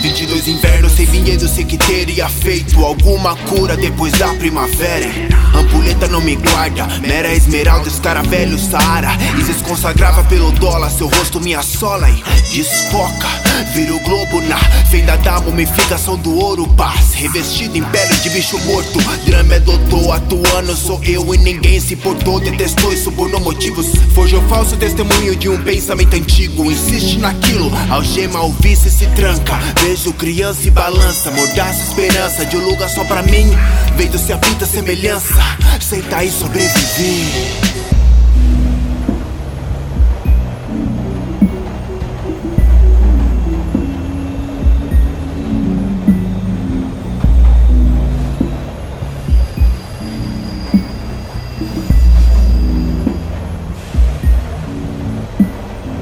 22 invernos sem vinhedo, sei que teria feito alguma cura depois da primavera. Ampulheta não me guarda, mera esmeralda, escaravelho, Saara. Isis consagrava pelo dólar, seu rosto me assola e desfoca. Vira o globo na fenda da mumificação do ouro, paz. Revestido em pele de bicho morto, drama é doutor, atuando sou eu e ninguém se portou. Detestou e subornou motivos. Forjou falso testemunho de um pensamento antigo. Insiste naquilo, algema o vício se tranca. Vejo criança e balança, mordaça esperança de um lugar só pra mim. Vendo se habita semelhança, senta aí sobreviver.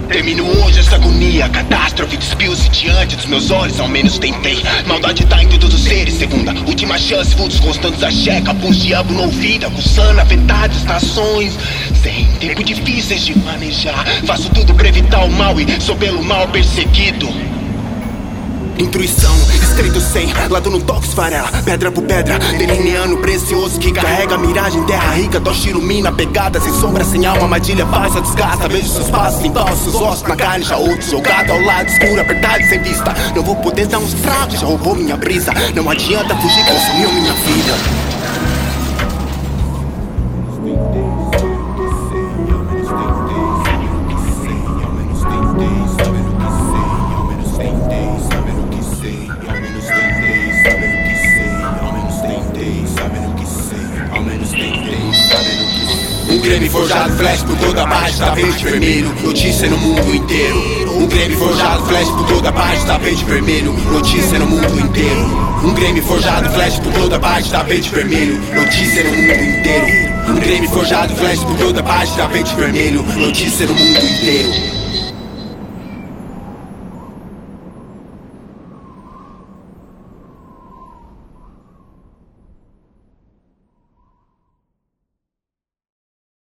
Termino hoje essa agonia, catástrofe despiu-se diante dos meus olhos, ao menos tentei. Maldade tá em todos os seres, segunda, última chance, vultos constantes a checa, pus diabo no ouvido, acusando afetadas estações. Sem tempo difíceis de manejar, faço tudo pra evitar o mal e sou pelo mal perseguido. Intuição, estreito sem, lado no toque esfarela, pedra por pedra, delineando precioso que carrega miragem, terra rica, tocha ilumina, pegada, sem sombra, sem alma, armadilha falsa, desgasta, vejo seus passos, então seus ossos na carne, já outro jogado ao lado escuro, apertado sem vista, não vou poder dar uns tragos, já roubou minha brisa, não adianta fugir, consumiu minha vida. Creme forjado, flash por toda parte, tapete vermelho, notícia no mundo inteiro. Um creme forjado, flash por toda parte, tapete vermelho, notícia no mundo inteiro. Um creme forjado, flash por toda parte, tapete vermelho, notícia no mundo inteiro. Um creme forjado, flash por toda parte, tapete vermelho, notícia no mundo inteiro.